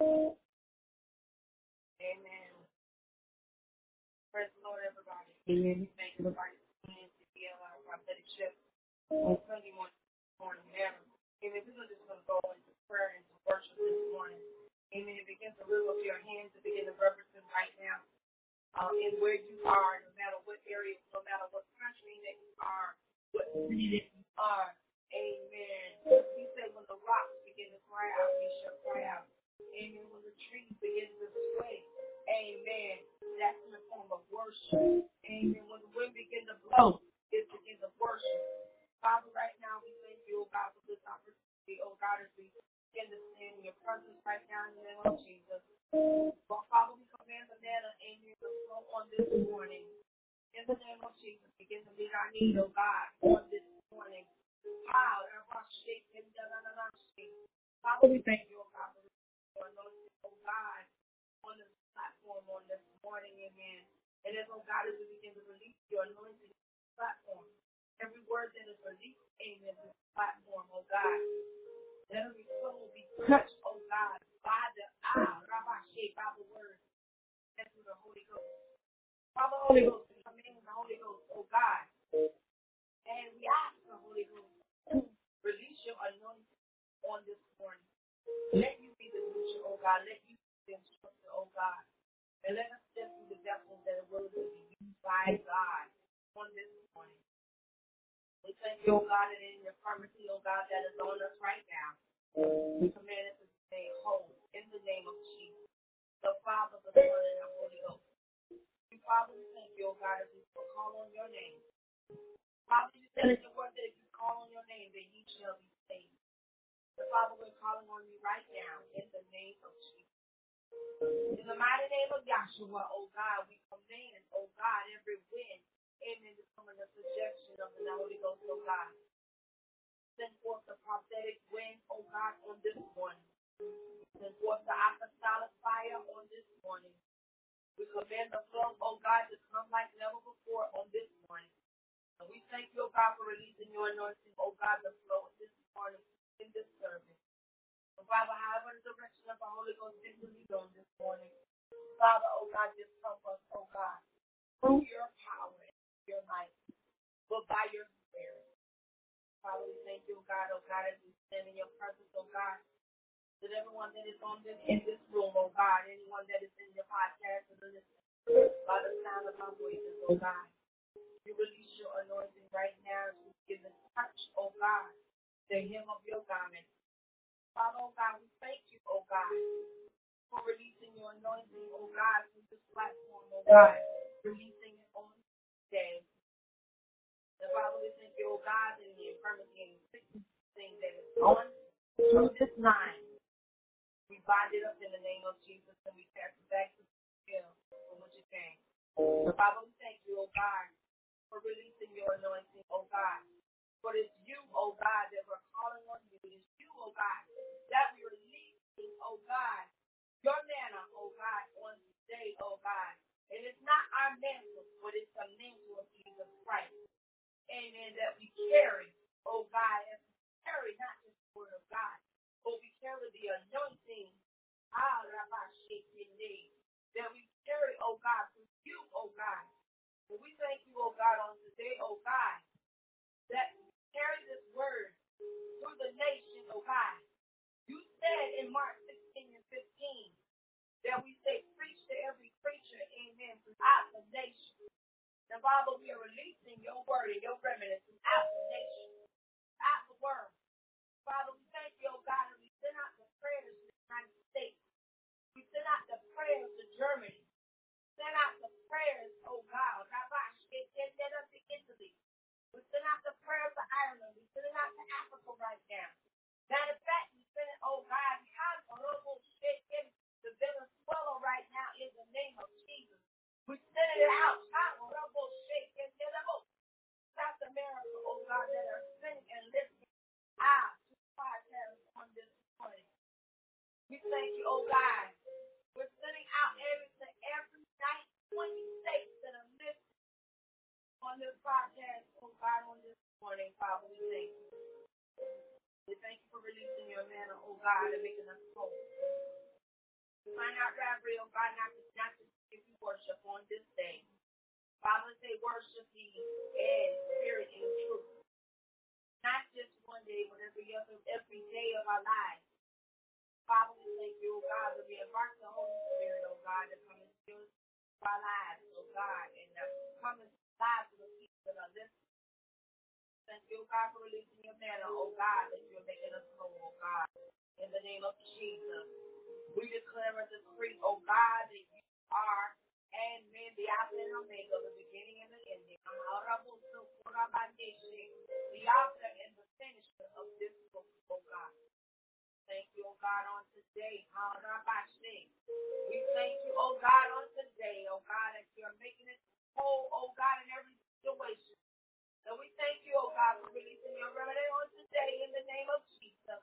Amen. Praise the Lord, everybody. Amen. Thank you, everybody, for tuning in to uh, prophetic shift on Sunday morning. morning. Amen. Amen. We're just going to go into prayer and to worship this morning. Amen. Begin to lift up your hands and begin to reverence Him right now. Um, in where you are, no matter what area, no matter what country that you are, what city that you are. Amen. He said, when the rocks begin to cry out, he shall cry out. Amen. When the trees begin to sway, amen. That's in the form of worship. Amen. When the wind begin to blow, it's begin to worship. Father, right now we thank you, oh God, for this opportunity, oh God, as we begin to stand in your presence right now in the name of Jesus. Well, Father, we command the manna, amen, to flow on this morning. In the name of Jesus, begin to meet our need, oh God, on this morning. Father, we thank you, oh God, for anointing, oh God, on this platform on this morning, amen. And as, oh God, as we begin to release your anointing platform, every word that is released, amen, this platform, oh God, let every soul be touched, oh God, by the ah, Rabbi by the word, and through the Holy Ghost. Father, Holy Ghost, we come in the Holy Ghost, oh God, and we ask the Holy Ghost release your anointing on this morning. Let you be oh God. Let you be the instructor, oh God. And let us step through the vessels that are willing to be used by God on this morning. We thank you, oh God, that in your pharmacy, oh God, that is on us right now. We command it to stay whole in the name of Jesus, the Father, the Son, and the Holy Ghost. We, Father, we thank you, oh God, as we call on your name. Father, you said in your word that if you call on your name, that ye shall be saved. So, Father, we're calling on you right now in the name of Jesus. In the mighty of oh God, we command, oh God, every wind, amen, to come in the subjection of the Holy Ghost, oh God. Send forth the prophetic wind, oh God, on this morning. Send forth the apostolic fire on this morning. We command the flow, oh God, to come like never before on this morning. And we thank you, oh God, for releasing your anointing, oh God, the flow this morning in this service. Father, however the direction of the Holy Ghost is lead on this morning. Father, oh God, just help us, oh God, through your power and your might, but by your spirit. Father, we thank you, oh God, oh God, as we stand in your presence, oh God, that everyone that is on this in this room, oh God, anyone that is in your podcast or listening by the sound of my voices, oh God. You release your anointing right now to give the touch, oh God, the hem of your garment. Father, oh God, we thank you, oh God, for releasing your anointing, oh God, through this platform, oh God, releasing it on today. The Father, we thank you, oh God, in the infirmity and sickness thing that is on through this line. We bind it up in the name of Jesus and we cast it back to the from which it came. Father, we thank you, oh God, for releasing your anointing, oh God. For it's you, oh God, that we're calling on you. It is you, oh God, that we're releasing, oh God, your manna, oh God, on today, oh God. And it's not our mantle, but it's the mantle of Jesus Christ. Amen. That we carry, oh God, and we carry not just the word of God, but we carry the anointing. Ah, that we carry, oh God, through you, oh God. And we thank you, oh God, on today, oh God, that carry this word through the nation, oh God. You said in Mark 16 and 15 that we say, preach to every creature, amen, throughout the nation. And Father, we are releasing your word and your remnant throughout the nation, throughout the world. Father, we thank you, oh God, and we send out the prayers to the United States. We send out the prayers to Germany. Send out the prayers, oh God, to Italy. We send out the prayers to Ireland. We send it out to Africa right now. Matter of fact, we send it, oh God, Venezuela right now in the name of Jesus. We send it out. Out. South America, oh God, that are sending and listening out to the podcast on this morning. We thank you, oh God. We're sending out every to every night 20 states that are listening on this podcast, oh God, on this morning, Father. We thank you. We thank you for releasing your manna, oh God, and making us whole. Find out oh God, not to, not to give you worship on this day. Father, say worship thee in spirit and truth. Not just one day, but every other every day of our lives. Father, we thank you, oh God, that we embark the Holy Spirit, oh God, to come and fill our lives, oh God, and uh, come and lives of the people that are listening. Thank you, God, for releasing your manner, oh God, that you're making us whole, oh God. In the name of Jesus. We declare and decree, oh God, that you are and man, the Alpha and Omega, the beginning and the ending. The author and the finisher of this book, oh God. Thank you, oh God, on today. We thank you, oh God, on today, oh God, that you're making it whole, oh God, in every situation. And we thank you, oh God, for releasing your remedy on today in the name of Jesus.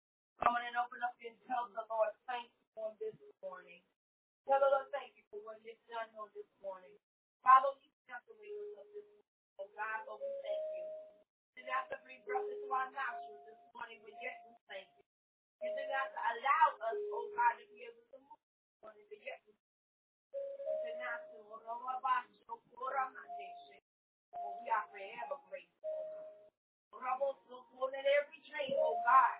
Come on and open up your tell the Lord thank you on this morning. Tell the Lord thank you for what you've done on this morning. Father, you to us this morning, oh God, but we thank you. You have to breathe breath into our nostrils this morning, but yet we thank you. You have to allow us, oh God, to be able to move this morning, but yet we. Oh, we are forever grateful. Let every dream, oh God,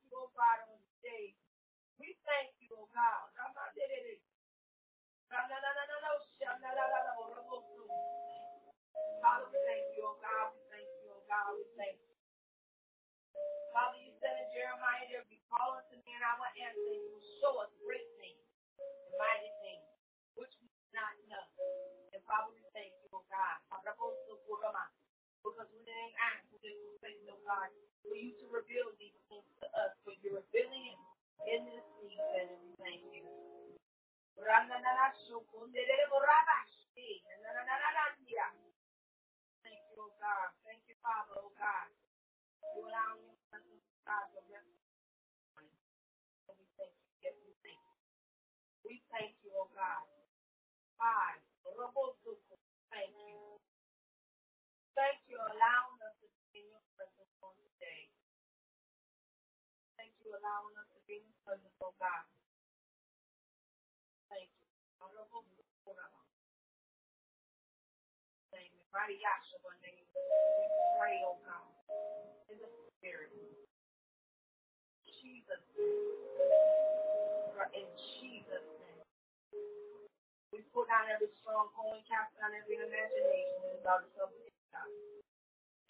oh God, on this day. We thank you, oh God. Father, we thank you, oh God. We thank you, oh God. We thank you. Father, you said in Jeremiah, there be call unto me and I will answer, you show us great things and mighty things, which we do not know. And Father, we thank you, oh God. Because we didn't ask for this faith, oh God, for you to reveal these things to us, but you're revealing in this season, and we thank you. Thank you, oh God. Thank you, Father, oh God. You allow me to God to rest on it. And we thank you. Yes, we thank you. We thank you, oh God. Five. Thank you. Thank you allowing us to be in your presence on today. Thank you allowing us to be in God. Thank you. Thank Yahshua name. We pray, oh God, in the spirit. Jesus'. In Jesus' name. We put down every stronghold and cast down every imagination and about itself.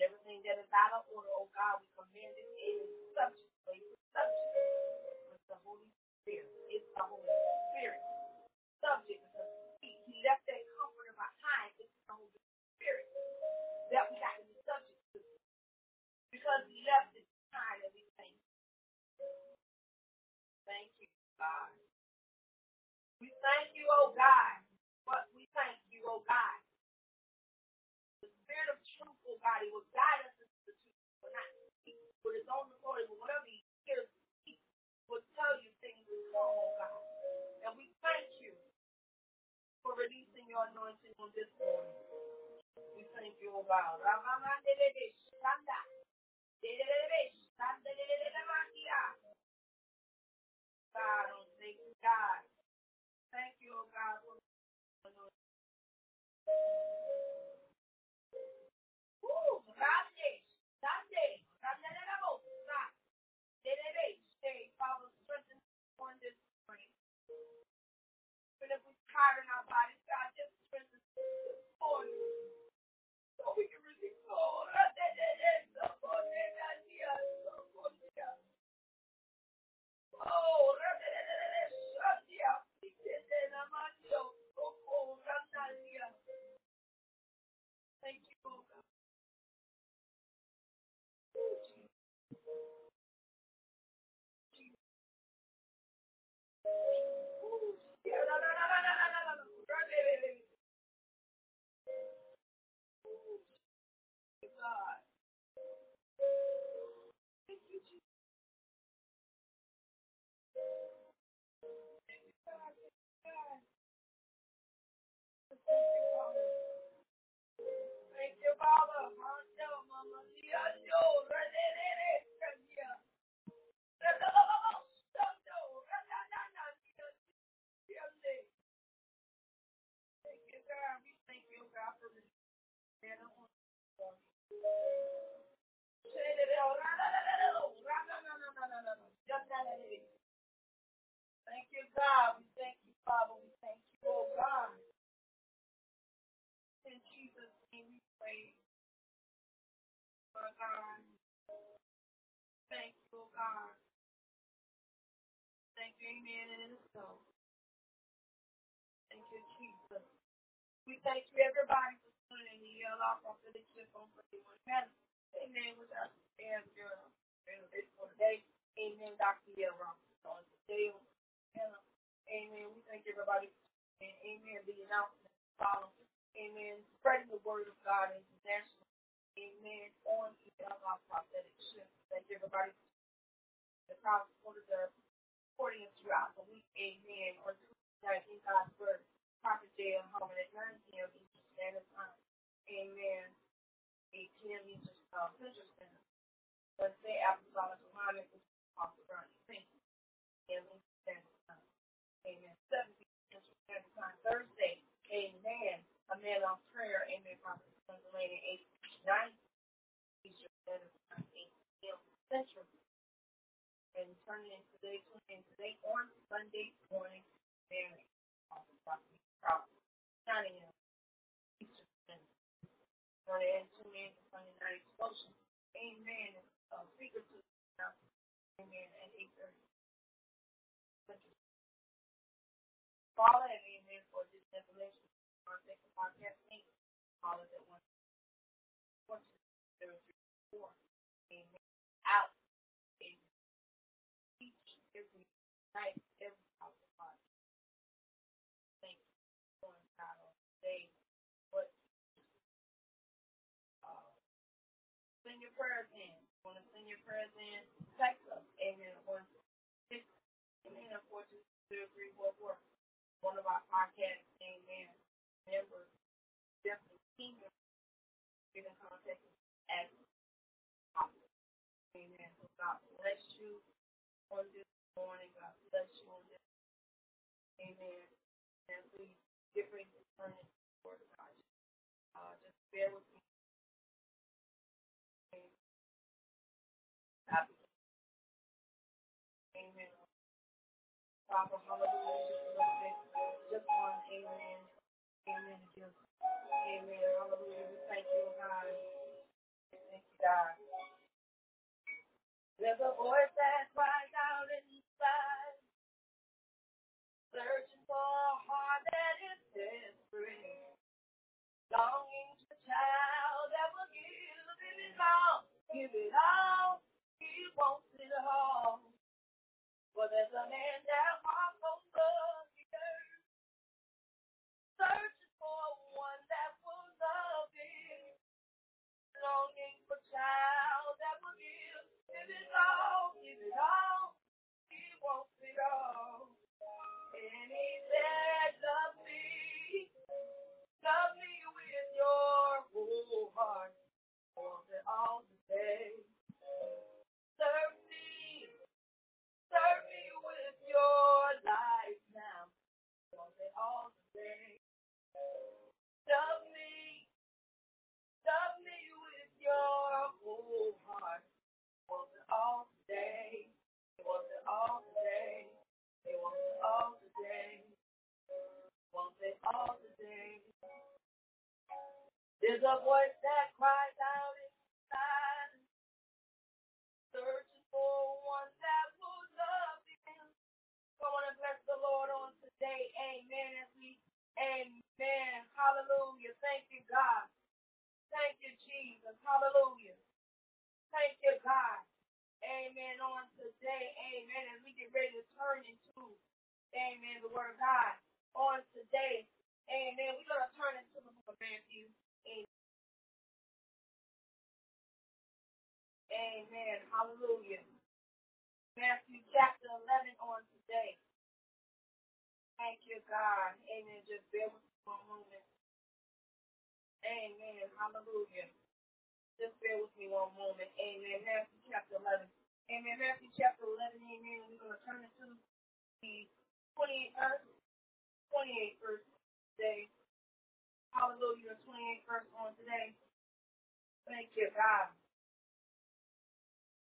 Everything that is out of order, oh God, we command it in subject, with the Holy Spirit. It's the Holy Spirit. Subject he, left that comforter behind. It's the Holy Spirit that we got to be subject to. Because he left it behind and we thank you. You, oh God. We thank you, oh God. But we thank you, oh God. The spirit of truth, oh will guide us into the truth. He will not with his own authority, but whatever he hears, he will tell you things is wrong, oh God. And we thank you for releasing your anointing on this morning. We thank you, oh God. God, oh, thank you, God. Thank you, oh God, for anointing. tired in our bodies, God just press the phone. Amen, and so. Thank you, Jesus. We thank you, everybody, for tuning in the yellow prophetic shift on 31 Canada. Amen. With our and uh, this for today. Amen. Dr. Yellow on today. Amen. We thank everybody. And amen. The announcement follow. Amen. Spreading the word of God internationally. Amen. On the yellow prophetic shift. Thank you, everybody. The crowd supporters supporting us throughout the week. Amen. On Tuesday, in God's word. Prophet J. M. Harmon at 9 p.m. Eastern Standard Time. Amen. 8 p.m. Eastern uh, Central Standard. Wednesday, Apostolic Alignment, is Apostle Bernie. Thank you. p.m. Eastern Standard Time. Amen. 7 p.m. Central Standard Time. Thursday, Amen. A man on prayer. Amen. Prophet Delaney, 8 9 Eastern Standard Time. 8 p.m. Central and turn it into their tune today on Sunday morning very often problem. Nine AM Eastern Standard. Gonna add tune in to Sunday night explosion. Amen. Uh, secret to Amen at eight thirty. Follow and amen for this revelation. Our second podcast. Follow that one. Four, zero, three, four. Amen. Out. Thank you uh, send your prayers in. Want to send your prayers in? Text us. One of our. Members. Definitely. You can contact us at. So God bless you on this morning. God bless you this. Amen. And please get ready to turn it toward God. Uh, just bear with me. Amen. Father, hallelujah. Just one, amen. Amen. Just, amen. Hallelujah. We thank you, God. Thank you, God. There's a voice that cries out inside, searching for a heart that is desperate, longing for a child that will give it all, give it all. A voice God. Amen. Just bear with me a moment. Amen. Hallelujah. Just bear with me one moment. Amen. Matthew chapter 11. Amen. Matthew chapter 11. Amen. We're going to turn it to the 28th verse. 28th verse today. Hallelujah. 28th verse on today. Thank you, God.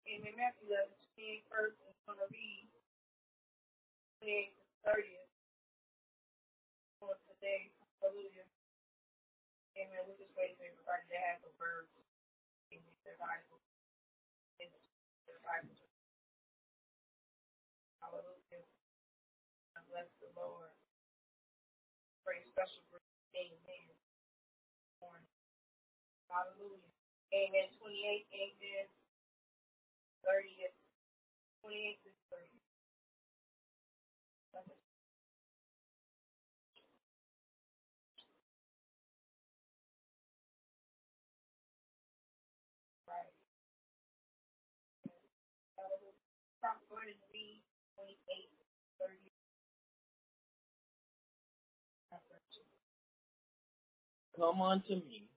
Amen. Matthew 11, 28th verse. I'm going to read 28th to 30th on today. Hallelujah. Amen. We're everybody to have the words. Amen. Their Bible. Their Bible. Hallelujah. And bless the Lord. Pray special grace. Amen. Hallelujah. Amen. 28. Amen. 30th. 28 to 30. Come unto me,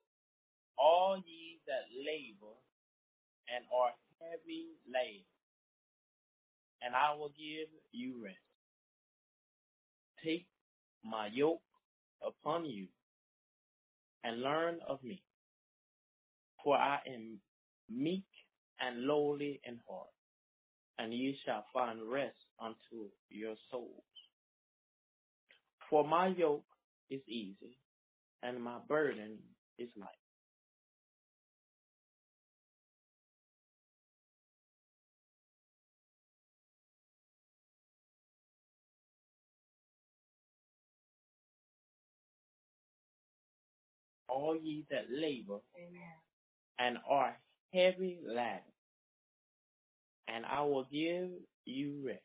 all ye that labor and are heavy laden, and I will give you rest. Take my yoke upon you and learn of me, for I am meek and lowly in heart, and ye shall find rest unto your souls. For my yoke is easy, and my burden is light. All ye that labor Amen. and are heavy laden, and I will give you rest.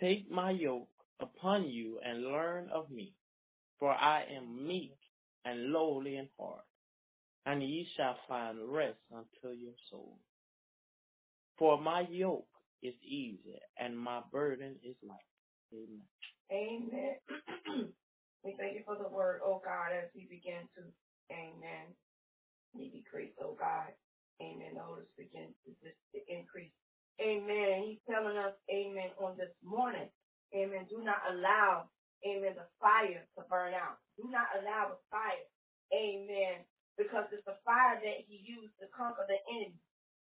Take my yoke upon you and learn of me, for I am meek and lowly in heart, and ye shall find rest unto your soul. For my yoke is easy and my burden is light. Amen. Amen. we thank you for the word, oh God, as we begin to, amen. We decrease, oh God. Amen. The Holy begin to, just to increase. Amen. He's telling us, amen, on this morning. Amen. Do not allow, amen, the fire to burn out. Do not allow the fire. Amen. Because it's the fire that he used to conquer the enemy.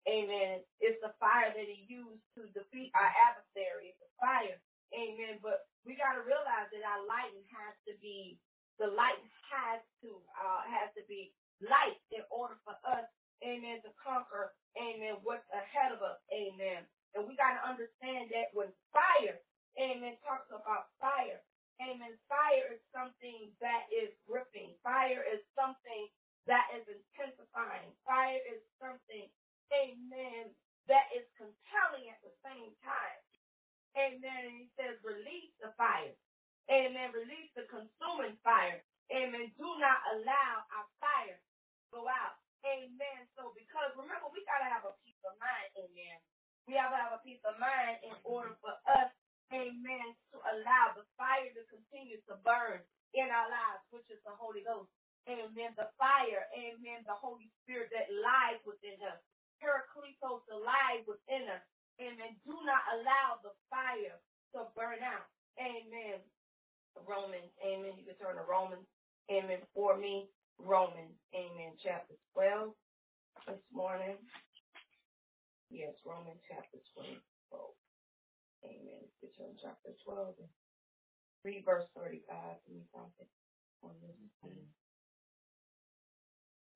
Amen. It's the fire that he used to defeat our adversary. It's the fire. Amen. But we got to realize that our lighting has to be, the light has to, uh, has to be light in order for us, amen, to conquer, amen, what's ahead of us. Amen. And we got to understand that when fire, amen, talks about fire, amen, fire is something that is gripping. Fire is something that is intensifying. Fire is something, amen, that is compelling at the same time. Amen. And he says, release the fire. Amen. Release the consuming fire. Amen. Do not allow our fire to go out. Amen. So because remember, we gotta have a peace of mind. Amen. We have to have a peace of mind in order for us, amen, to allow the fire to continue to burn in our lives, which is the Holy Ghost. Amen. The fire, amen, the Holy Spirit that lies within us. Paracletos alive within us. Amen. Do not allow the fire to burn out. Amen. Romans. Amen. You can turn to Romans. Amen. For me. Romans. Amen. Chapter 12 this morning. Yes, Romans chapter 12. Amen. You can chapter 12 and read verse 35 for me, prophet. On this.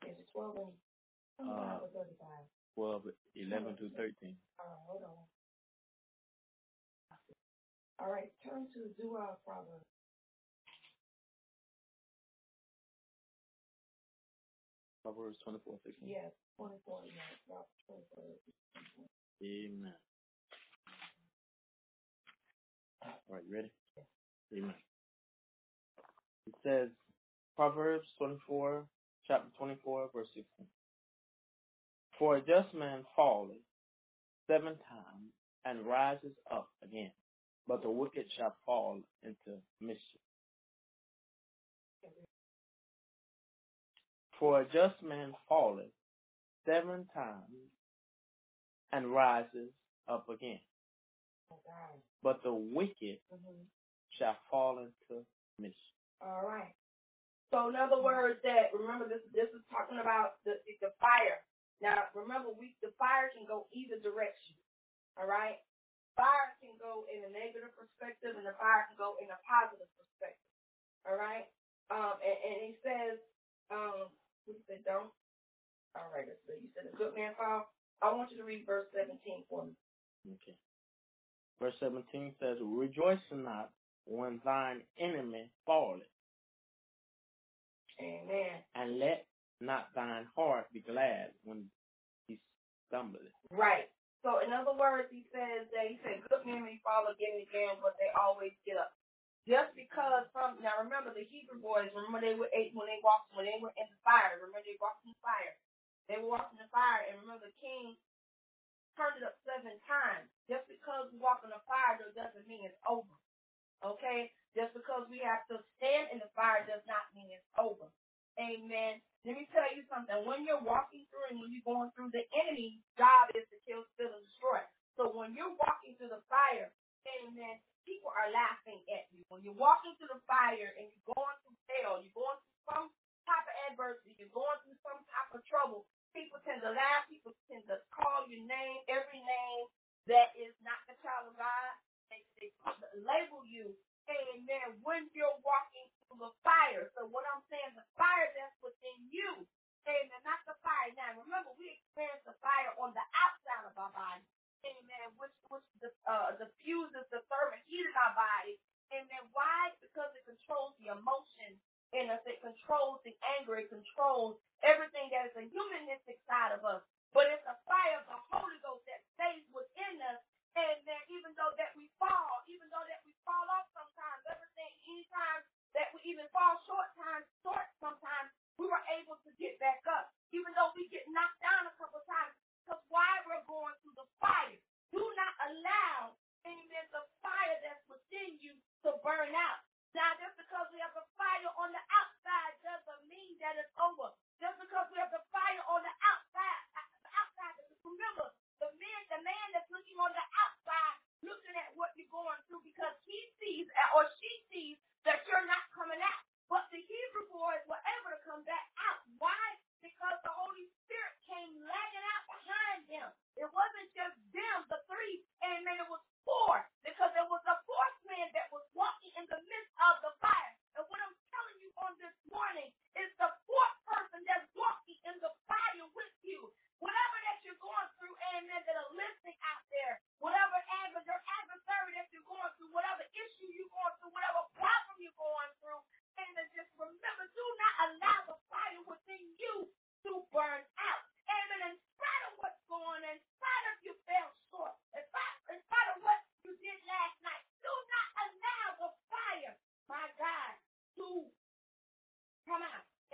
Is it 12 and Uh, 35? 12, 11 to 13. All right, hold on. All right, turn to do our Proverbs. Proverbs 24, 16. Yes, 24, yeah, about 24. Amen. All right, you ready? Amen. It says, Proverbs 24, chapter 24, verse 16. For a just man falleth seven times and rises up again, but the wicked shall fall into mischief. For a just man falleth seven times and rises up again. But the wicked Mm-hmm. shall fall into mischief. All right. So in other words, that remember this this is talking about the the fire. Now remember, we the fire can go either direction. All right. Fire can go in a negative perspective, and the fire can go in a positive perspective. All right. Um, and, and he says, um, he said, don't. All right. So you said a good man fall. I want you to read verse 17 for me. Okay. Verse 17 says, Rejoice not when thine enemy falleth, Amen. and let not thine heart be glad when he stumbleth. Right. So in other words, he says that he said good men may fall again and again, but they always get up. Just because some now remember the Hebrew boys, remember they were eight when they walked when they were in the fire. Remember they walked in the fire. They were walking in the fire and remember the king turned it up seven times. Just because we walk in the fire doesn't mean it's over. Okay? Just because we have to stand in the fire does not mean it's over. Amen. Let me tell you something. When you're walking through and when you're going through, the enemy's job is to kill, steal, and destroy. So when you're walking through the fire, amen, people are laughing at you. When you're walking through the fire and you're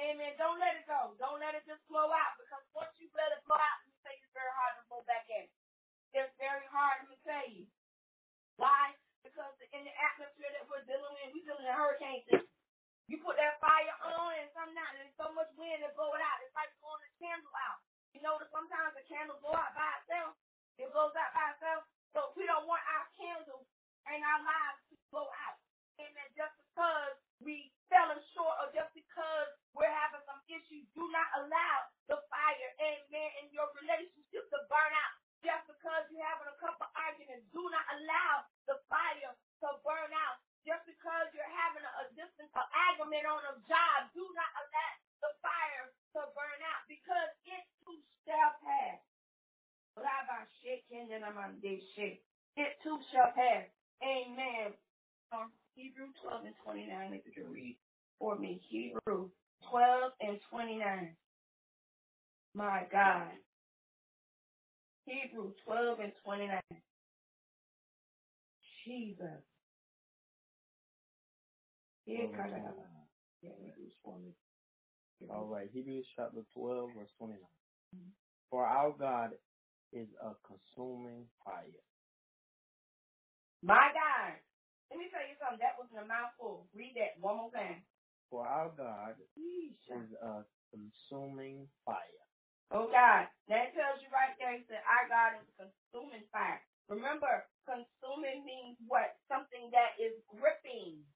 Amen. Don't let it go. Don't let it just flow out because once you let it flow out, you, it's very hard to go back in. It's very hard, let me tell you. Why? Because in the atmosphere that we're dealing with, we're dealing in hurricane season. You put that fire on and sometimes there's so much wind that blow it out. It's like blowing a candle out. You know that sometimes the candle blow out by itself. It blows out by itself. So we don't want our candle and our lives to blow out. Amen. Just because we fell short or just because we're having some issues. Do not allow the fire, amen, in your relationship to burn out just because you're having a couple arguments. Do not allow the fire to burn out just because you're having a, a different argument on a job. Do not allow the fire to burn out because it too shall pass. It too shall pass. Amen. Um, Hebrew 12 and 29, if you can read for me. Hebrew 12 and 29. My God. Hebrew 12 and 29. Jesus. Yeah, Twelve and God, I- 29. yeah, Hebrews for me. All right, Hebrews chapter 12, verse 29. Mhm. For our God is a consuming fire. My God. Let me tell you something. That was in a mouthful. Read that one more time. For our God is a consuming fire. Oh God, that tells you right there. that "Our God is a consuming fire." Remember, consuming means what? Something that is gripping,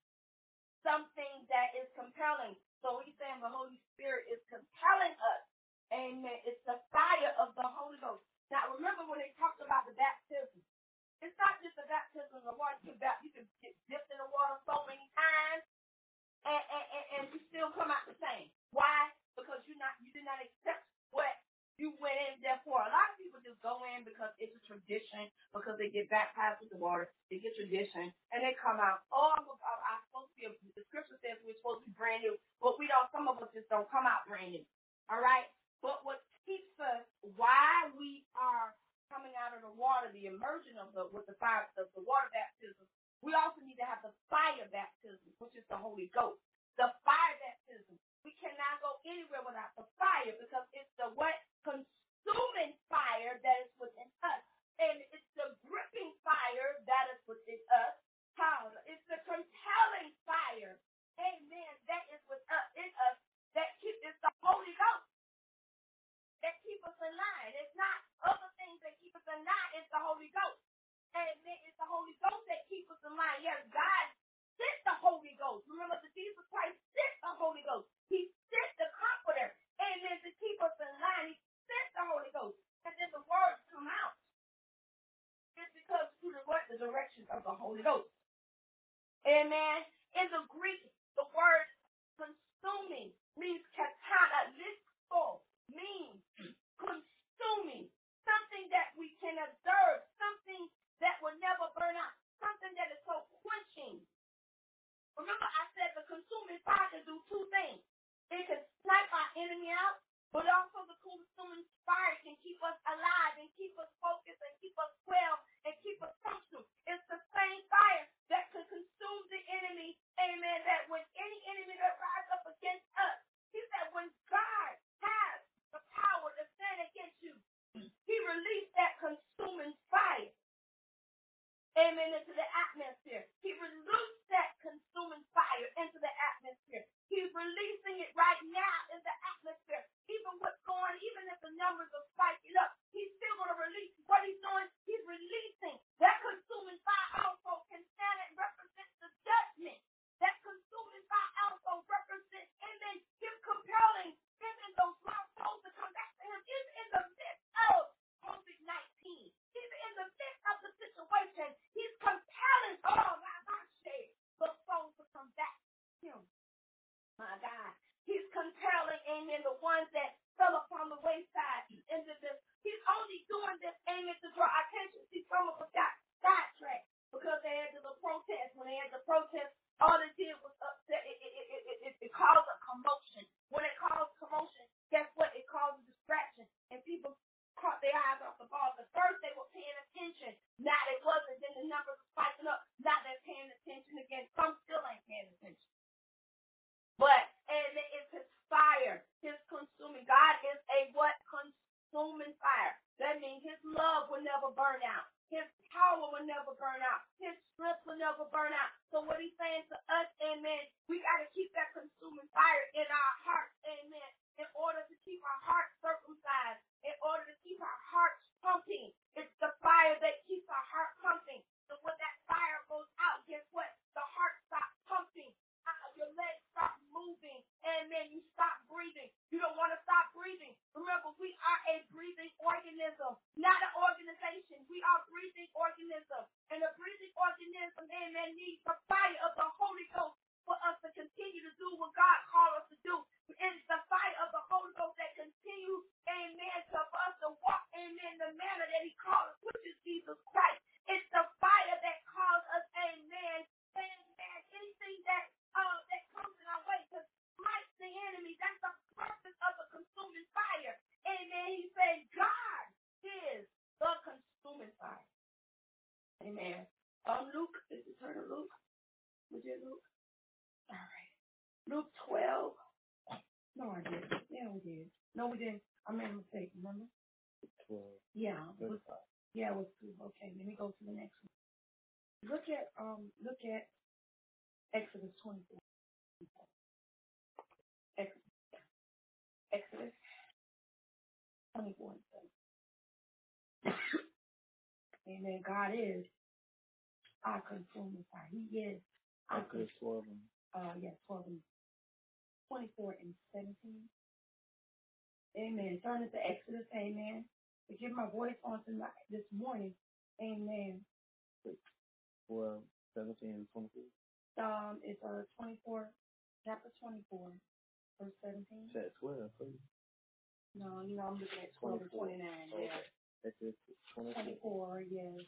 something that is compelling. So he's saying the Holy Spirit is compelling us. Amen. It's the fire of the Holy Ghost. Now, remember when they talked about the baptism? It's not just the baptism of the water. You can get dipped in the water so many times, and, and, and, you still come out the same. Why? Because you not you did not accept what you went in there for. A lot of people just go in because it's a tradition, because they get baptized with the water, they get tradition, and they come out. Oh, I'm, I'm, I'm supposed to be. A, the scripture says we're supposed to be brand new, but we don't. Some of us just don't come out brand new. All right. But what keeps us, why we are coming out of the water, the immersion of the with the fire, the, the water baptism, we also need to have the fire baptism, which is the Holy Ghost. The fire baptism. We cannot go anywhere without the fire because it's the what? Consuming fire that is within us. And it's the gripping fire that is within us. It's the compelling fire. Amen. That is with uh, us in that keeps it's the Holy Ghost that keep us in line. It's not other things that keep us in line, it's the Holy Ghost. Amen. It's the Holy Ghost that keeps us in line. Yes, God sent the Holy Ghost. Remember that Jesus Christ sent the Holy Ghost. He sent the comforter. Amen. To keep us in line. He sent the Holy Ghost. And then the words come out. It's because through the what? The direction of the Holy Ghost. Amen. In the Greek, the word consuming means katana, literal, means consuming. Something that we can observe, something that will never burn out, something that is so quenching. Remember, I said the consuming fire can do two things. It can snipe our enemy out, but also the consuming fire can keep us alive and keep us focused and keep us well and keep us functional. It's the same fire that can consume the enemy. Amen. That when any enemy that rises up against us, he said, when God has the power to stand against you, he released that consuming fire. Amen. Into the atmosphere. He released that consuming fire into the atmosphere. He's releasing it right now in the atmosphere. Even what's going, even if the numbers are spiking Amen. Um, Luke, is it turn to Luke? Would you Luke? All right. Luke 12. No, I didn't. Yeah, we did. No, we didn't. I made a mistake, remember? 12, Yeah. it was- Yeah, it was two. Okay, let me go to the next one. Look at um look at Exodus twenty four. Exodus Exodus twenty four and. Amen. God is our consuming fire. He is our Exodus 12 and uh yeah, twelve and twenty four and seventeen. Amen. Turn it to Exodus, amen. To give my voice on tonight this morning. Amen. 12, 17, and 24. Um it's uh twenty four chapter twenty four, verse seventeen. Said 12, please. No, you know, I'm looking at 12 and 24. 29. Okay. Yeah. Exodus 24 24, yes.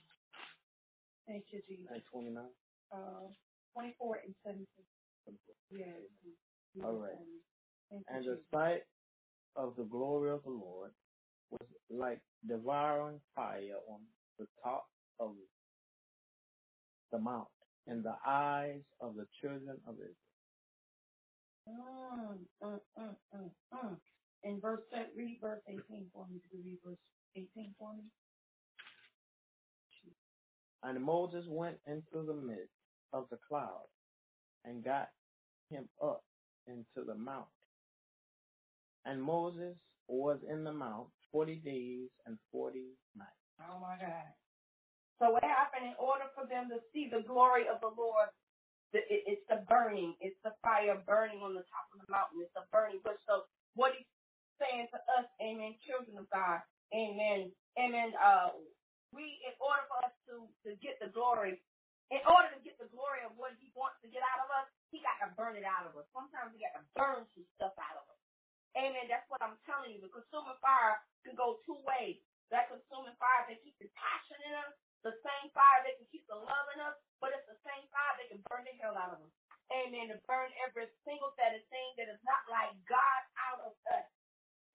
Thank you, Jesus. and 29. Uh, 24 and 17. 24. Yes. All right. Thank you, And the Jesus. sight of the glory of the Lord was like devouring fire on the top of the mount in the eyes of the children of Israel. Mm, mm, mm, mm, mm. In verse, uh, read verse 18 for me. You read verse 18 for me? And Moses went into the midst of the cloud and got him up into the mount. And Moses was in the mount forty days and forty nights. Oh my God. So what happened in order for them to see the glory of the Lord? It's the burning. It's the fire burning on the top of the mountain. It's the burning bush. So what he's saying to us, amen, children of God, amen, amen, uh, we, in order for us to, to get the glory, in order to get the glory of what he wants to get out of us, he got to burn it out of us. Sometimes he got to burn some stuff out of us. Amen. That's what I'm telling you. The consuming fire can go two ways. That consuming fire can keep the passion in us. The same fire that can keep the love in us, but it's the same fire that can burn the hell out of us. Amen. To burn every single that thing that is not like God out of us.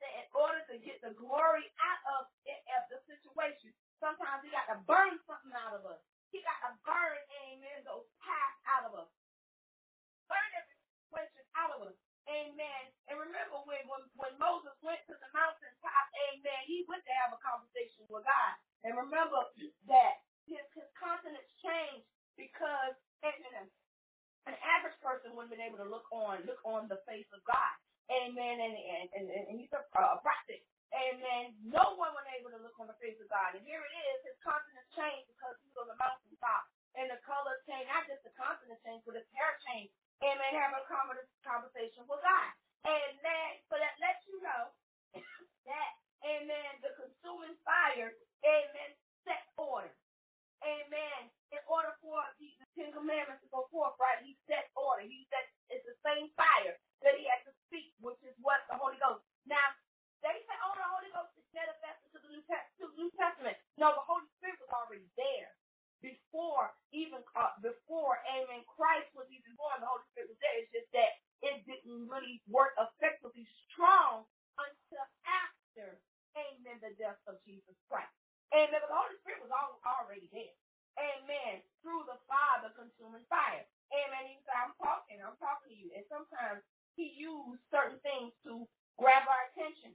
In order to get the glory out of, it, of the situation, sometimes he got to burn something out of us. He got to burn, amen, those paths out of us. Burn every situation out of us. Amen. And remember when, when, when Moses went to the mountaintop, amen, he went to have a conversation with God. And remember that his, his countenance changed because an average person wouldn't have been able to look on look on the face of God. Amen. And and, and, and he's a, a prophet. Amen. No one was able to look on the face of God. And here it is, his countenance changed because he was on the mountaintop. And the color changed, not just the countenance changed, but his hair changed. Amen. Having a conversation with God. Then, so that lets you know that, amen, the consuming fire, amen, set order. Amen. In order for the, Ten Commandments to go forth, right, he set order. He said it's the same fire that he had to speak, which is what the Holy Ghost. Now, they say, oh, the Holy Ghost is manifested to the New, Te- to the New Testament. No, the Holy Spirit was already there before even uh, before Amen Christ was even born. The Holy Spirit was there. It's just that it didn't really work effectively strong until after Amen the death of Jesus Christ. Amen. The Holy Spirit was all, already there. Amen. Through the Father consuming fire. Amen. He said, I'm talking, I'm talking to you. And sometimes he used certain things to grab our attention.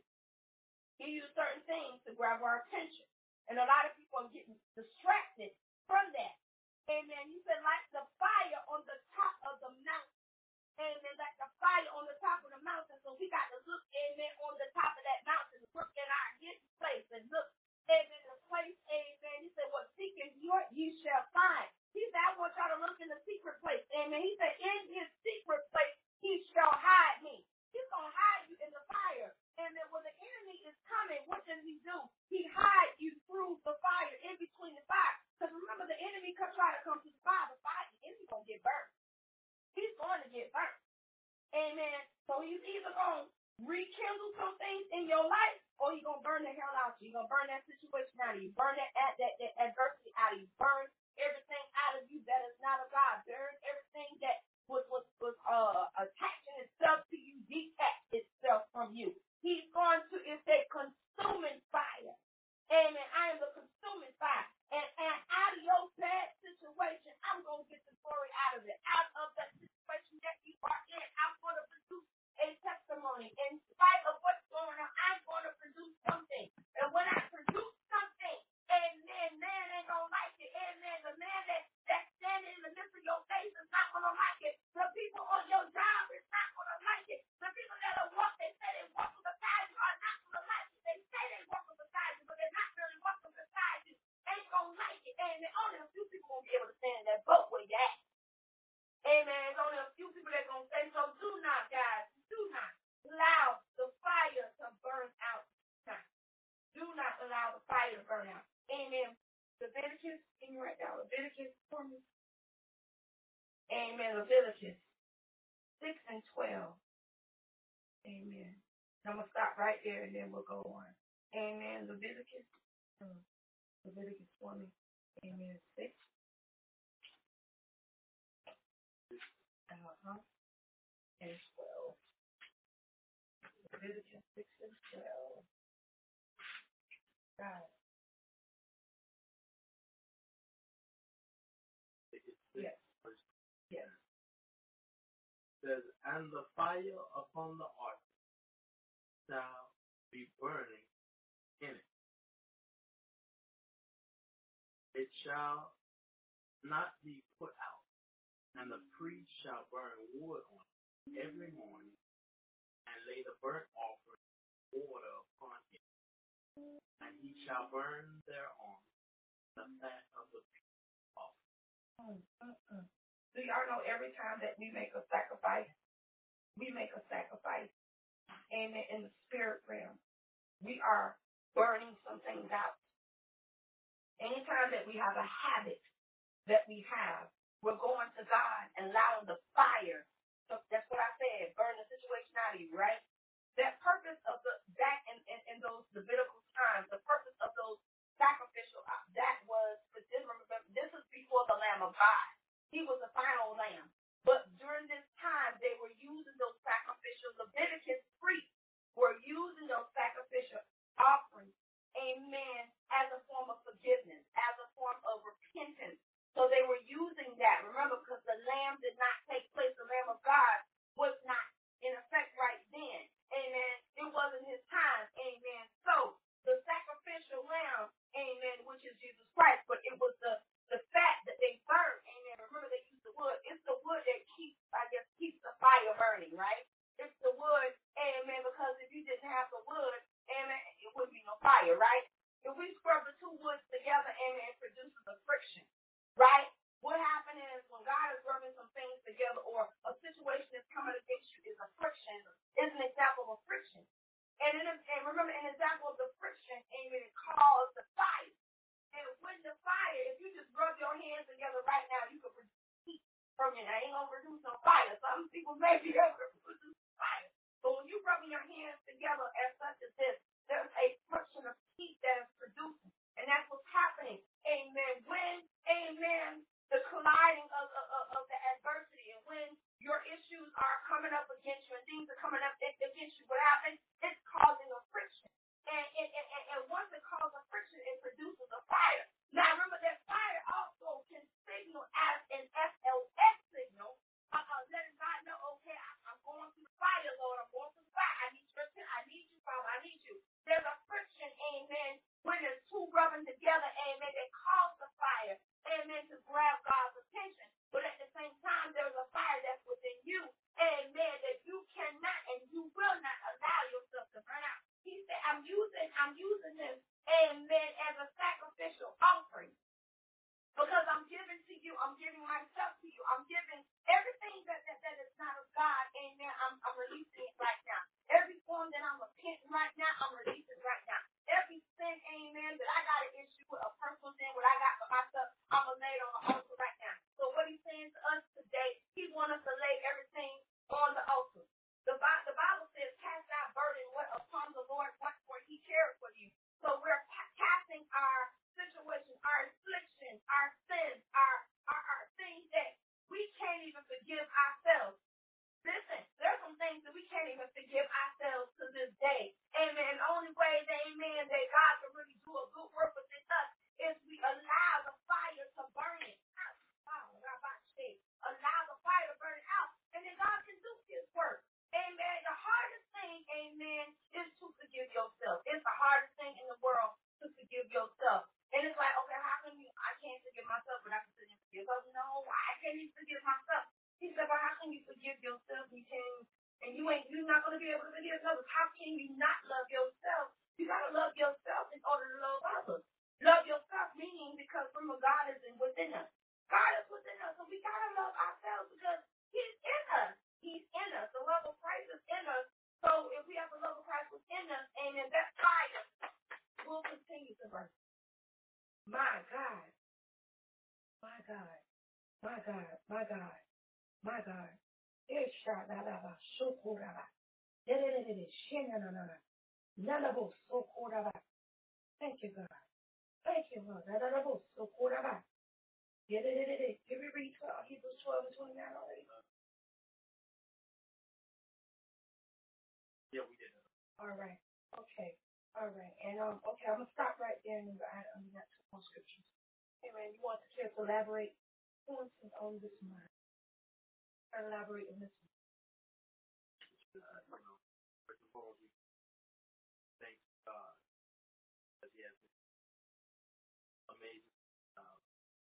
He used certain things to grab our attention. And a lot of people are getting distracted from that. Amen. He said, like the fire on the top of the mountain. Amen. Like the fire on the top of the mountain. So we got to look, amen, on the top of that mountain. Look in our hidden place and look, amen, the place, amen. He said, what seeking your you shall find. He said, I want y'all to look in the secret place. Amen. He said, in his secret he shall hide me. He's going to hide you in the fire. And then when the enemy is coming, what does he do? He hides you through the fire, in between the fire. Because remember, the enemy could try to come to the fire, the fire, the enemy going to get burned. He's going to get burnt. Amen. So he's either going to rekindle some things in your life or he's going to burn the hell out of you. He's going to burn that situation out of you. Burn that, that, that, that adversity out of you. Burn everything out of you that is not of God. Burn everything that was, was, was uh, attaching itself to you detach itself from you. He's going to, it's a consuming fire. Amen. I am the consuming fire. And, and out of your bad situation, I'm going to get the glory out of it. Out of that situation that you are in, I'm going to produce a testimony. In spite of what's going on, I'm going to produce something. And when I produce something, amen, man ain't going to like it. Amen. The man that, that's standing in the midst of your face is not going to like understand that but with at. Amen. It's only a few people that going to say, so do not, guys, do not allow the fire to burn out. Do not allow the fire to burn out. Amen. Leviticus, can you write down Leviticus 20? Amen. Leviticus 6 and 12. Amen. I'm going to stop right there and then we'll go on. Amen. Leviticus. Uh, Leviticus 20. Amen. 6 And 12. Leviticus 6 and 12. God. Yes. Yes. says, And the fire upon the altar shall be burning in it. It shall not be put out, and the priest shall burn wood on it every morning, and lay the burnt offering water upon it, and he shall burn thereon the fat of the mm, mm. Do y'all know every time that we make a sacrifice, we make a sacrifice. Amen. In the spirit realm, we are burning some things out. Anytime that we have a habit that we have, we're going to God and allowing the fire. So that's what I said, burn the situation out of you, right? That purpose of the back in, in, in those Levitical times, the purpose of those sacrificial, uh, that was, this, remember, this is before the Lamb of God. He was the final lamb. But during this time, they were using those sacrificial Leviticus priests were using those sacrificial offerings, amen, as a form of forgiveness, as a form of repentance. So they were using that. Remember, because the lamb did not take place, the Lamb of God was not in effect right then. Amen. It wasn't his time. Amen. So the sacrificial lamb, amen, which is Jesus Christ, but it was the the fat that they burned. Amen. Remember they used the wood. It's the wood that keeps, I guess, keeps the fire burning, right? It's the wood, amen, because if you didn't have the wood, amen, it wouldn't be no fire, right? If we scrub the two woods together, amen, it produces a friction, right? What happened is when God is rubbing some things together or a situation is coming against you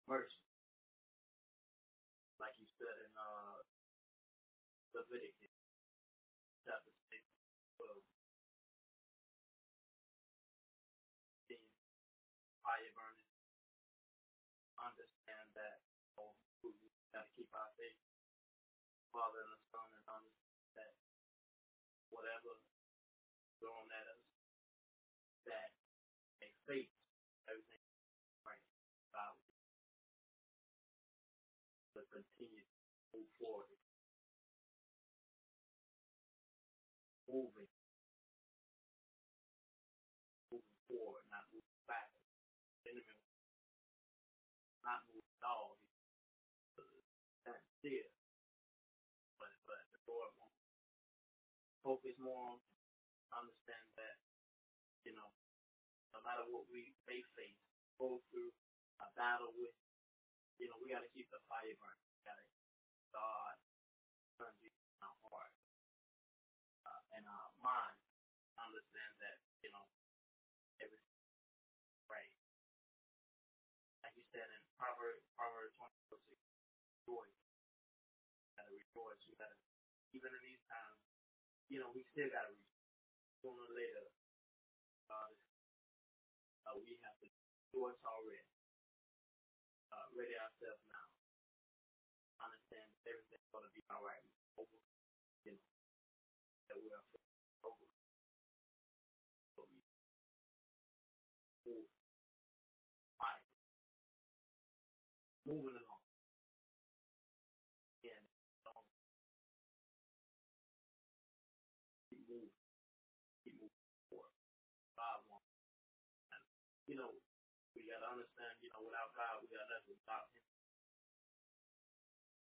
mercy, like you said in uh, Leviticus chapter six, twelve. Being fire burning, understand that oh, we gotta keep our faith, Father and forward, not moving back. The enemy not move at all. He's still, but but the Lord wants focus more on understand that you know no matter what we may face, go through a battle with, you know, we got to keep the fire burning. We got to God turns you in our heart uh, and our mind. Understand that you know everything right. Like you said in Proverbs, Proverbs 24, rejoice. You gotta rejoice. You gotta, even in these times, you know, we still gotta rejoice. Sooner or later, is, uh, we have to rejoice already. Uh, ready ourselves now. Understand that everything's gonna be all right. Over, you know, that we are over. So we move, fight, moving God, we got nothing without Him.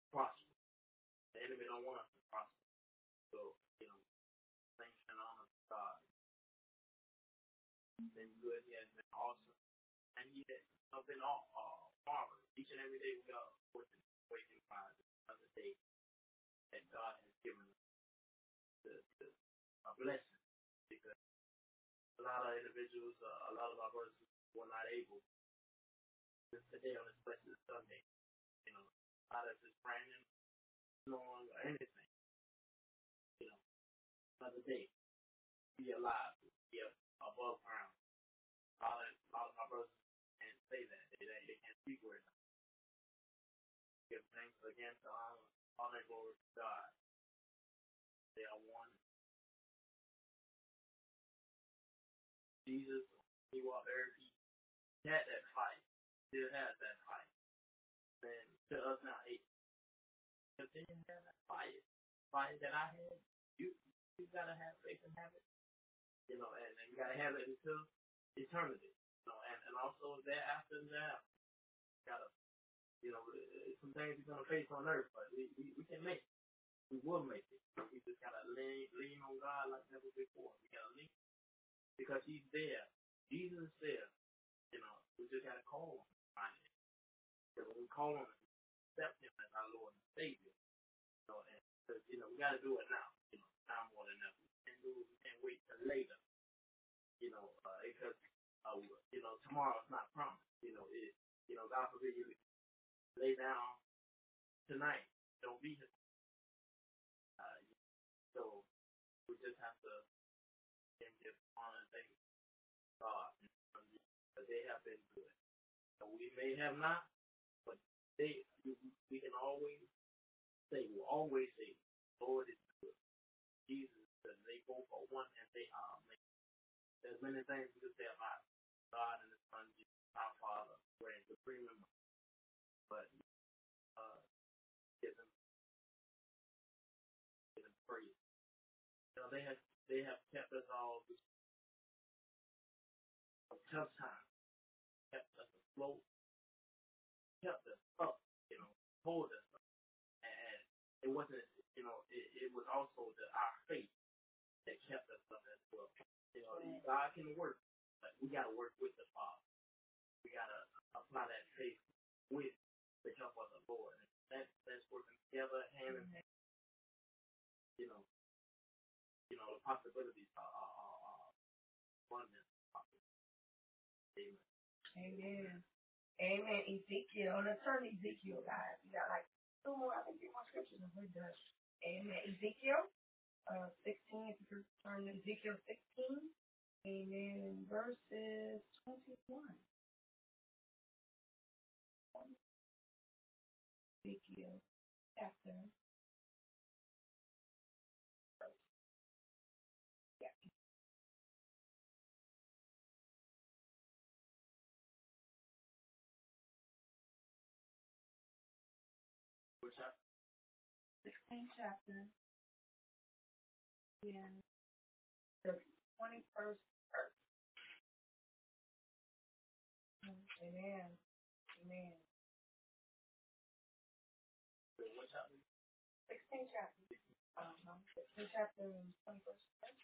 Prosper. The enemy don't want us to prosper. So, you know, thanks and honor to God. He's been good. He has been awesome. And has uh, all, uh, marvelous. Each and every day we are working, waking by another day that God has given us the, the, a blessing. Because a lot of individuals, uh, a lot of our brothers were not able today on this blessed Sunday. You know, not as it's raining, snowing, or anything. You know, another day, be alive, be above ground. A lot of, a lot of my brothers can't say that. They, they, can't speak words. Give thanks again to honor, honor glory to God. They are one. Jesus, he walked every he had that fight. Still has that fight. And to us now, hey, if they have that fight, fight that I had, you you gotta have faith and have it. You know, and, and you gotta have it until eternity. You know, and, and also thereafter that, you gotta you know, uh, some things we're gonna face on earth, but we, we, we can make it. We will make it. We just gotta lean lean on God like never before. We gotta lean because He's there. Jesus is there. You know, we just gotta call on When we call on Him, accept Him as our Lord and Savior. Know, and cause, you know, we gotta do it now. You know, time more than ever. We can't do it. We can't wait till later. You know, uh, because uh, you know tomorrow's not promised. You know, it. You know, God forbid you lay down tonight. Don't be here. Uh, so we just have to give honor and thank God. They have been good we may have not, but they we can always say, will always say, Lord is good. Jesus says. They both are one and they are amazing. There's many things we can say about God and His Son, Jesus, our Father, we're in supreme But uh, give them, give them praise. You know, they have they have kept us all from tough times us kept us up, you know, hold us up. And it wasn't, you know, it, it was also the our faith that kept us up as well. You know, God can work, but we got to work with the Father. We got to apply that faith with the help of the Lord. And that, that's working together hand in mm-hmm. hand. You know, you know, the possibilities are, are, are, are abundant. Amen. Amen. Amen. Ezekiel. Let's turn to Ezekiel, guys. We got like two more, I think, three more scriptures and we're done. Amen. Ezekiel uh, 16, if you turn to Ezekiel 16. Amen. Verses 21. Ezekiel chapter. Which I, 16th chapter. Yeah. The 21st verse. Amen. Amen. which I, 16th chapter. Um, 16th chapter and 21st verse.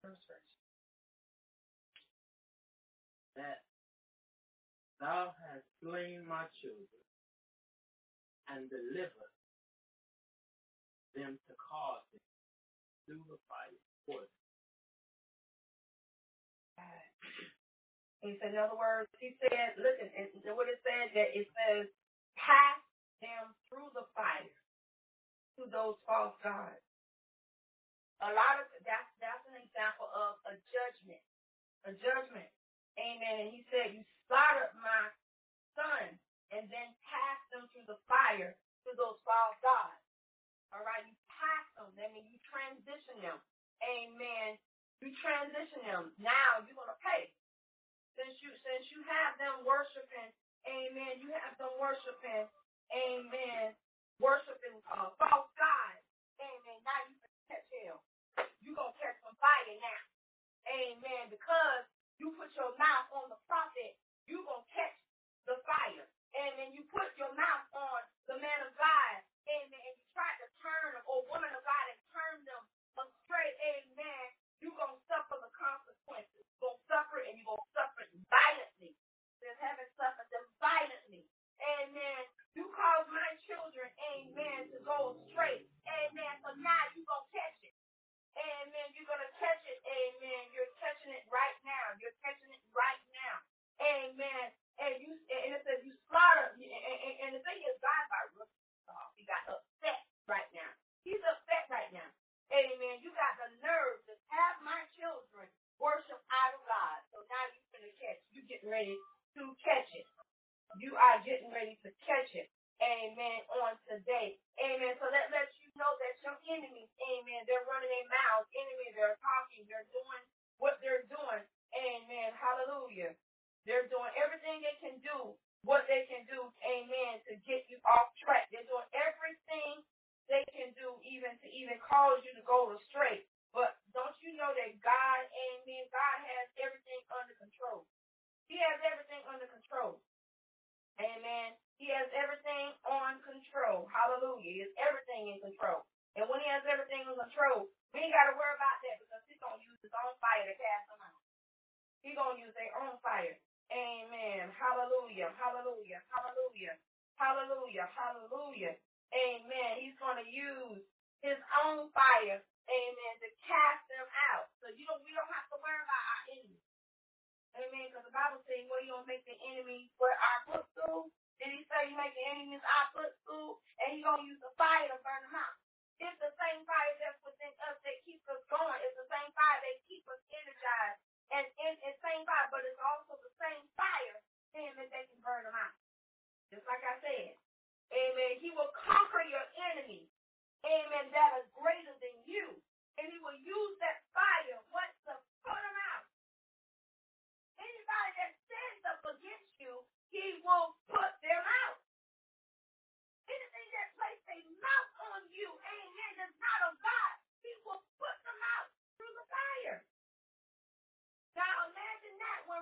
Verse. Thou hast slain my children and delivered them to cause them through the fire. He said, in other words, he said, listen, and what it said that it says, pass them through the fire to those false gods. A lot of that's that's an example of a judgment, a judgment. Amen. And he said, you slaughtered my son and then pass them through the fire to those false gods. All right, you pass them. That means you transition them. Amen. You transition them. Now you're gonna pay since you since you have them worshiping, amen, you have them worshiping, amen, worshiping uh, false gods, amen. Now you can catch hell. You're gonna catch some fire now, amen, because you put your mouth on the prophet, you're gonna catch the fire, amen. You put your mouth on the man of God, amen, and you try to turn them or woman of God and turn them astray, amen. You gonna suffer the consequences. You're gonna suffer and you're gonna suffer violently. There's heaven suffered them violently. Amen. You cause my children, amen, to go straight. Amen. So now you're gonna catch it. Amen. You're gonna catch it. Amen. You're catching it right now. You're catching it right now. Amen. And you and it says you slaughter. And, and, and the thing is, God got off. He got upset right now. He's upset right now. Amen. You got the nerve to have my children worship idol God. So now you're gonna catch. You getting ready to catch it. You are getting ready to catch it. Amen. On today. Amen. So that lets you know that your enemies, amen, they're running their mouths. Enemies, they're talking. They're doing what they're doing. Amen. Hallelujah. They're doing everything they can do, what they can do, amen, to get you off track. They're doing everything they can do even to even cause you to go astray. But don't you know that God, amen, God has everything under control. He has everything under control. Amen. He has everything on control. Hallelujah. He has everything in control. And when he has everything in control, we ain't got to worry about that because he's going to use his own fire to cast them out. He's going to use their own fire. Amen. Hallelujah. Hallelujah. Hallelujah. Hallelujah. Hallelujah. Amen. He's going to use his own fire. Amen. To cast them out. So you don't we don't have to worry about our enemies. Amen. Because the Bible says, well, you don't make the enemy where our footstool. Did he say you make the enemies our footstool? And he's going to use the fire to burn them out. It's the same fire that's within us that keeps us going. It's the same fire that keeps us energized. And it's the same fire, but it's also the same fire, amen, that can burn them out. Just like I said. Amen. He will conquer your enemies. Amen. That are greater than you. And he will use that fire, what, to put them out. Anybody that stands up against you, he will put them out. Anything that plays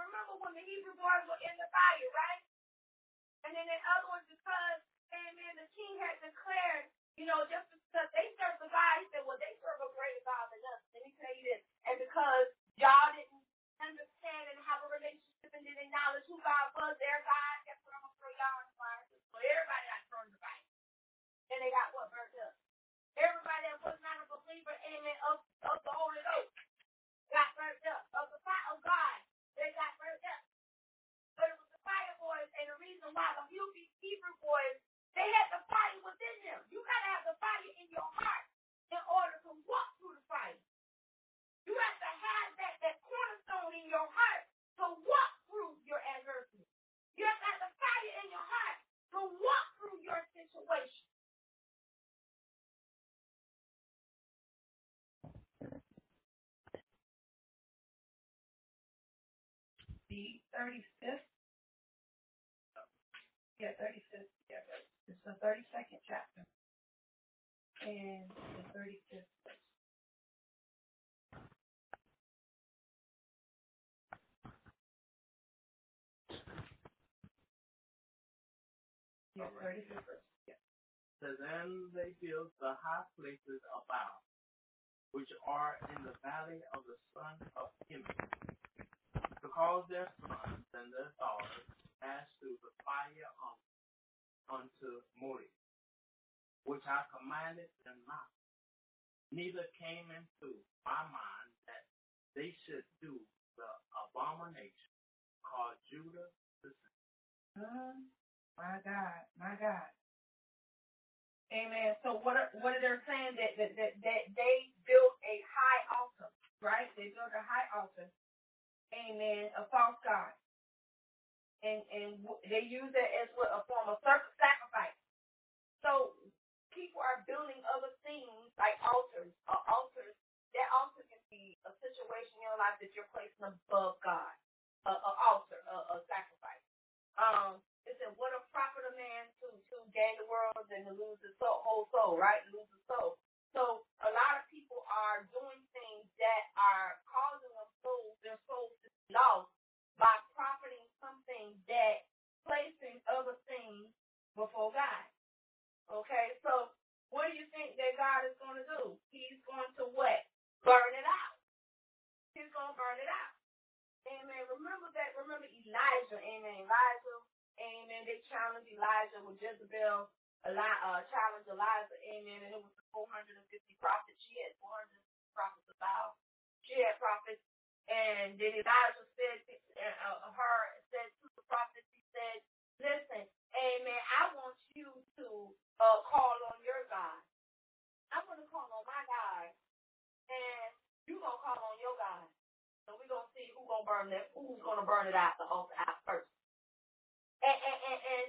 remember when the Hebrew boys were in the fire, right? And then the other one because, amen, the king had declared, you know, just because they serve a God, he said, well, they serve a greater God than us. Let me tell you this. And because y'all didn't understand and have a relationship and didn't acknowledge who God was, their God, guess what I'm going to throw y'all in the fire. So everybody got thrown in the fire. And they got what burned up. Everybody that was not a believer, amen, of, of the Holy Ghost got burnt up. Of the fire of God, they got burnt up. But it was the fire boys, and the reason why the Hebrew boys, they had the fire within them. You gotta have the fire in your heart in order to walk through the fire. You have to have that, that cornerstone in your heart to walk through your adversity. You have to have the fire in your heart to walk through your situation. The 35th yeah, 35th. Yeah, it's the 32nd chapter. And the 35th verse. Yeah, 35th verse. Yeah. So then they built the high places about, which are in the valley of the son of Hinnom, to cause their sons and their daughters pass through the fire unto Moriah, which I commanded them not. Neither came into my mind that they should do the abomination called Judah the sin. My God, my God. Amen. So what are, what are they saying that, that that that they built a high altar, right? They built a high altar. Amen. A false god and and they use it as what a form of sacrifice. So people are building other things like altars or altars. That altar can be a situation in your life that you're placing above God, a, a altar, a, a sacrifice. Um, it "What a profit a man to to gain the world and to lose his soul, whole soul, right? Lose his soul." So a lot of people are doing things that are causing them souls, their souls to be lost by profiting something that placing other things before God. Okay, so what do you think that God is going to do? He's going to what? Burn it out. He's going to burn it out. Amen. Remember that. Remember Elijah. Amen. Elijah. Amen. They challenged Elijah with Jezebel. Eli- uh, challenged Elijah. Amen. And it was the 450 prophets. She had 400 prophets about. She had prophets. And then Elijah said to uh, her, said to the prophets, he said, listen, amen, I want you to uh, call on your God. I'm going to call on my God, and you're going to call on your God. So we're going to see who's going to burn that, who's going to burn it out, the altar out first. And, and, and,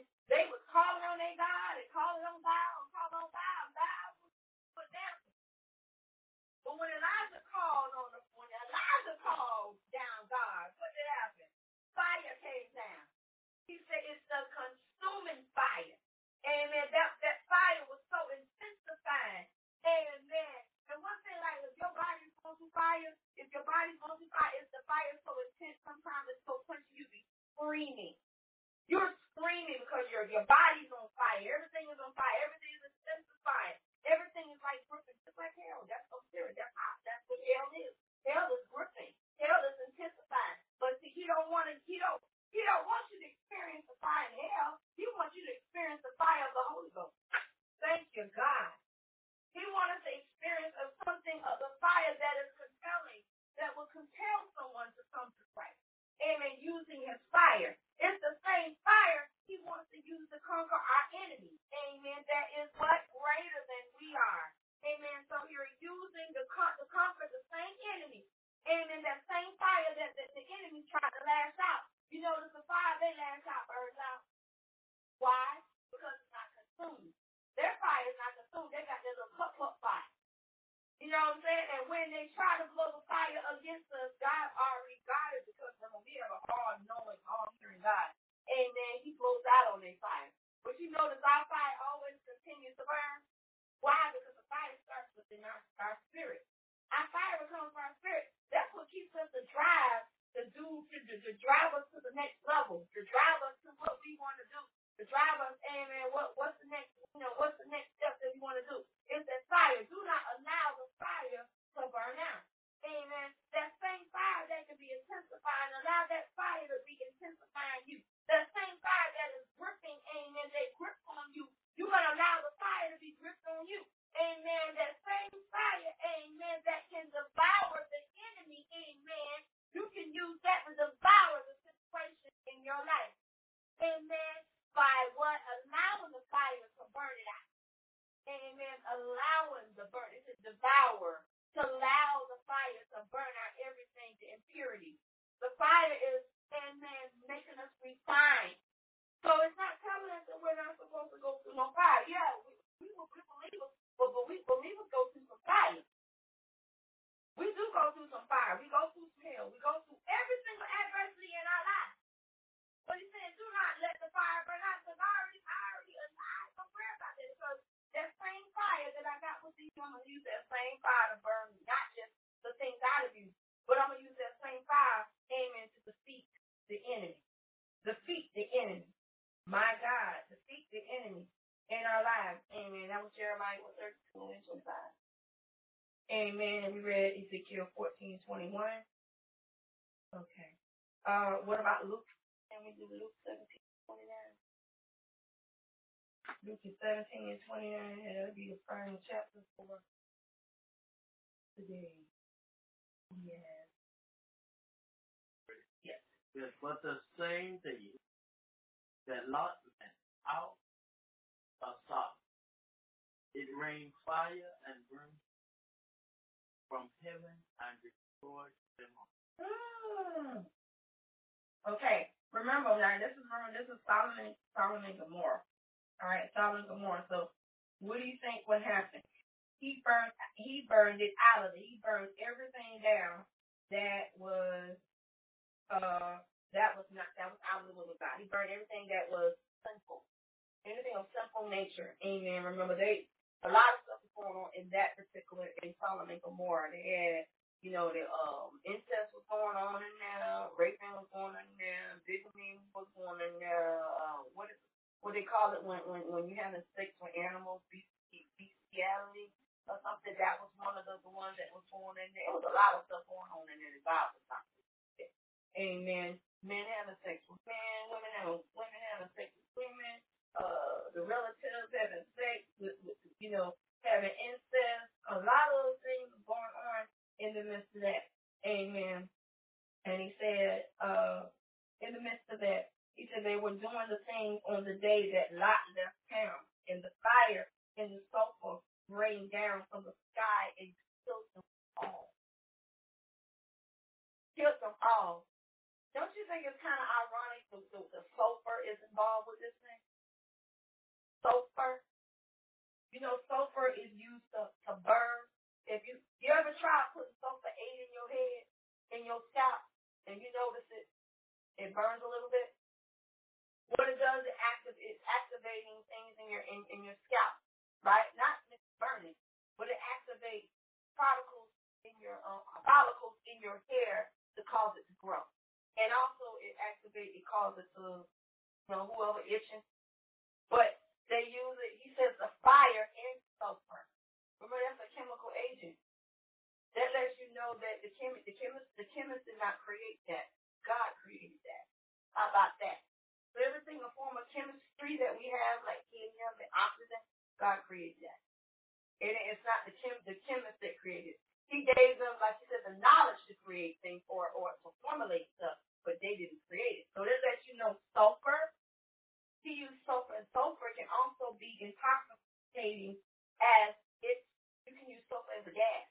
Amen. That same fire, amen, that can devour the enemy, amen. You can use that to devour the situation in your life. Amen. By what? Allowing the fire to burn it out. Amen. Allowing the burn, it to devour to allow the fire to burn out everything, the impurity. The fire is, amen, making us refine. So it's not telling us that we're not supposed to go through no fire. Yeah, we, we, we believers, but, but we believers go through some fire. We do go through some fire. We go through some hell. We go through every single adversity in our life. But he said, do not let the fire burn out because I already, I already, I don't worry about that because that same fire that I got with these, I'm going to use that same fire to burn not just the things out of you, but I'm going to use that same fire, amen, to defeat the enemy. Defeat the enemy. My God, defeat the enemy in our lives. Amen. That was Jeremiah 32 and 25. Amen. We read Ezekiel 14, 21. Okay. Uh, what about Luke? Can we do Luke 17, 29? Luke 17 and 29, and that'll be the final chapter for today. Yes. Yes. Yes, but the same day that Lot went out of Sodom, it rained fire and brimstone from heaven and destroyed them all. Mm. Okay. Remember now, this is remember this is Solomon, Sodom and Gomorrah. All right, Sodom and Gomorrah. So, what do you think what happened? He burned. He burned it out of it. He burned everything down that was uh that was not that was out of the will of God. He burned everything that was sinful, anything of sinful nature. Amen. Remember, they a lot of stuff was going on in that particular in Sodom and Gomorrah. They had you know, the um incest was going on in there, raping was going on in there, bigamy was going in there. Uh, what is what they call it when when when you having sex with animals, bestiality or something? That was one of the, the ones that was going in there. It was a lot of stuff going on in there. The Bible something. Amen. Men having sex with men, women having women having sex with women, uh, the relatives having sex with, with you know having incest. A lot of those things going on in the midst of that. Amen. And he said, uh, in the midst of that, he said they were doing the thing on the day that Lot left town, and the fire and the sulfur rained down from the sky and killed them all. Killed them all. Don't you think it's kind of ironic the, the, the sulfur is involved with this thing? Sulfur. You know, sulfur is used to, to burn if you you ever try putting sulfur eight in your head, in your scalp, and you notice it, it burns a little bit. What it does, it active it's activating things in your in, in your scalp, right? Not burning, but it activates particles in your um, follicles in your hair to cause it to grow, and also it activates it causes to you know whoever itching, but they use it. He says the fire and sulfur. Remember, that's a chemical agent. That lets you know that the chemist, the chemist, the chemist did not create that. God created that. How about that? So everything, a form of chemistry that we have, like helium and oxygen, God created that. And it's not the chem, the chemist that created. it. He gave them, like he said, the knowledge to create things or or to formulate stuff, but they didn't create it. So that lets you know sulfur. He used sulfur, and sulfur can also be intoxicating as it's you can use sulfur as a gas.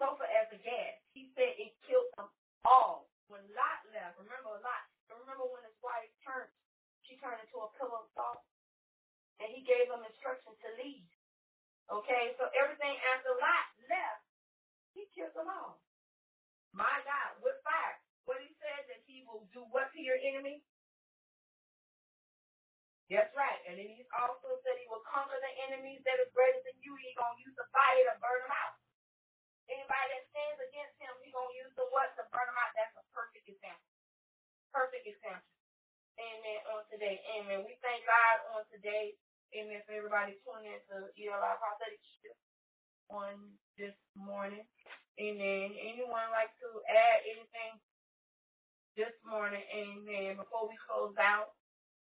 Sulfur as a gas. He said it killed them all. When Lot left, remember Lot, remember when his wife turned, she turned into a pillow of salt? And he gave them instructions to leave. Okay, so everything after Lot left, he killed them all. My God, with fire. What he said that he will do what to your enemy? That's right. And then he also said he will conquer the enemies that are greater than you. He's going to use the fire to burn them out. Anybody that stands against him, he's going to use the what to burn them out. That's a perfect example. Perfect example. Amen on today. Amen. We thank God on today. Amen. For everybody tuning in to ELI Prophetic Shift on this morning. Amen. Anyone like to add anything this morning? Amen. Before we close out,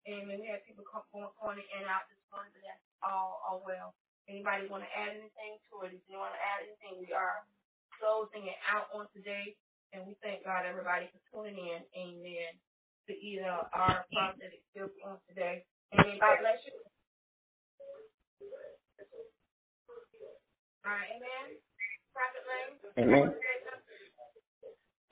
amen. We have people come, going, going in and out this morning, but that's all, all well. Anybody want to add anything to it? If you want to add anything, we are closing it out on today. And we thank God, everybody, for tuning in. Amen. To either our prophetic gift on today. Amen. God bless you. All right. Amen. Prophet Lane. Amen.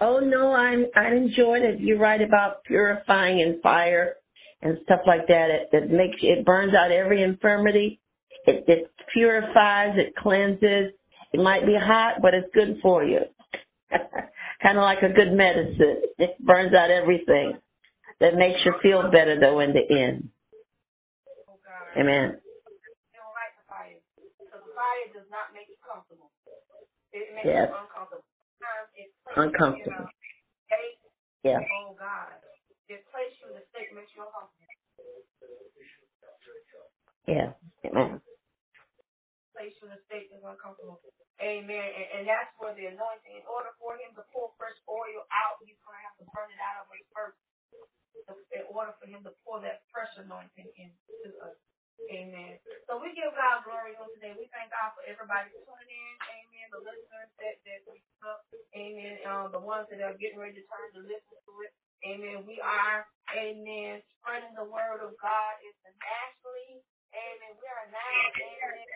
Oh no, I'm I enjoyed it. You're right about purifying in fire and stuff like that. It, it makes it burns out every infirmity. It, it purifies. It cleanses. It might be hot, but it's good for you. kind of like a good medicine. It burns out everything. That makes you feel better though in the end. Amen. Don't like the fire. Because the fire does not make you comfortable. It makes Yes. you uncomfortable. Sometimes it places you in Uncomfortable. Yeah. Oh, God. It you in a state makes you uncomfortable. Yeah. Amen. place you in a state that's uncomfortable. Amen. And, and that's where the anointing, in order for him to pull fresh oil out, he's going to have to burn it out of us first. In order for him to pour that fresh anointing into us. Amen. So we give God glory on today. We thank God for everybody tuning in. Amen. The listeners that, that we took. Amen. Um, the ones that are getting ready to turn to listen. Amen. We are, amen, spreading the word of God internationally. Amen. We are now, amen.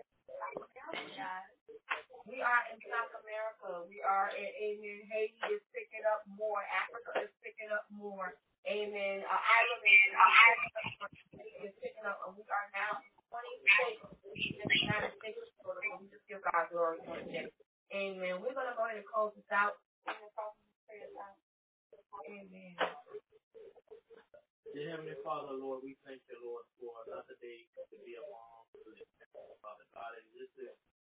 We are in South America. We are in Amen. Haiti is picking up more. Africa is picking up more. Amen. Uh, Ireland is picking up, and we are now in 20 states in the United States. So we just give God glory for today. Amen. We're going to go ahead and close this out. Amen. Dear Heavenly Father, Lord, we thank you, Lord, for another day to be among the Father God, and just to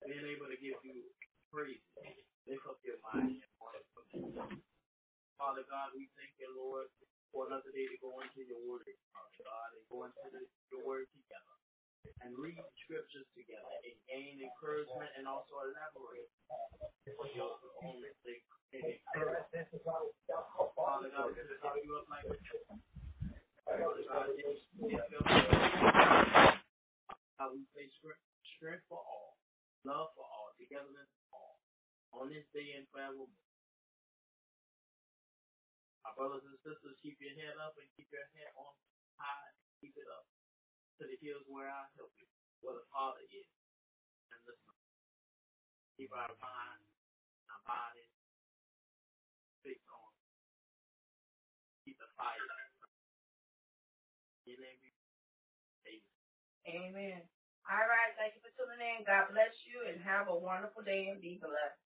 being able to give you praise, lift up your mind. and want to come. Father God, we thank you, Lord, for another day to go into your word, Father God, and go into the, your word together and read the scriptures together and gain encouragement and also elaborate for your own sake and encouragement. Father God, we lift you up like a Father God, yes, yes, God, we say strength, strength for all, love for all, togetherness for all, on this day and forevermore. My brothers and sisters, keep your head up and keep your head on high. Keep it up to the hills where I help you, where the Father is. And listen, keep our mind, our body fixed on. Keep the fire. In. Amen. Amen. All right. Thank you for tuning in. God bless you and have a wonderful day and be blessed.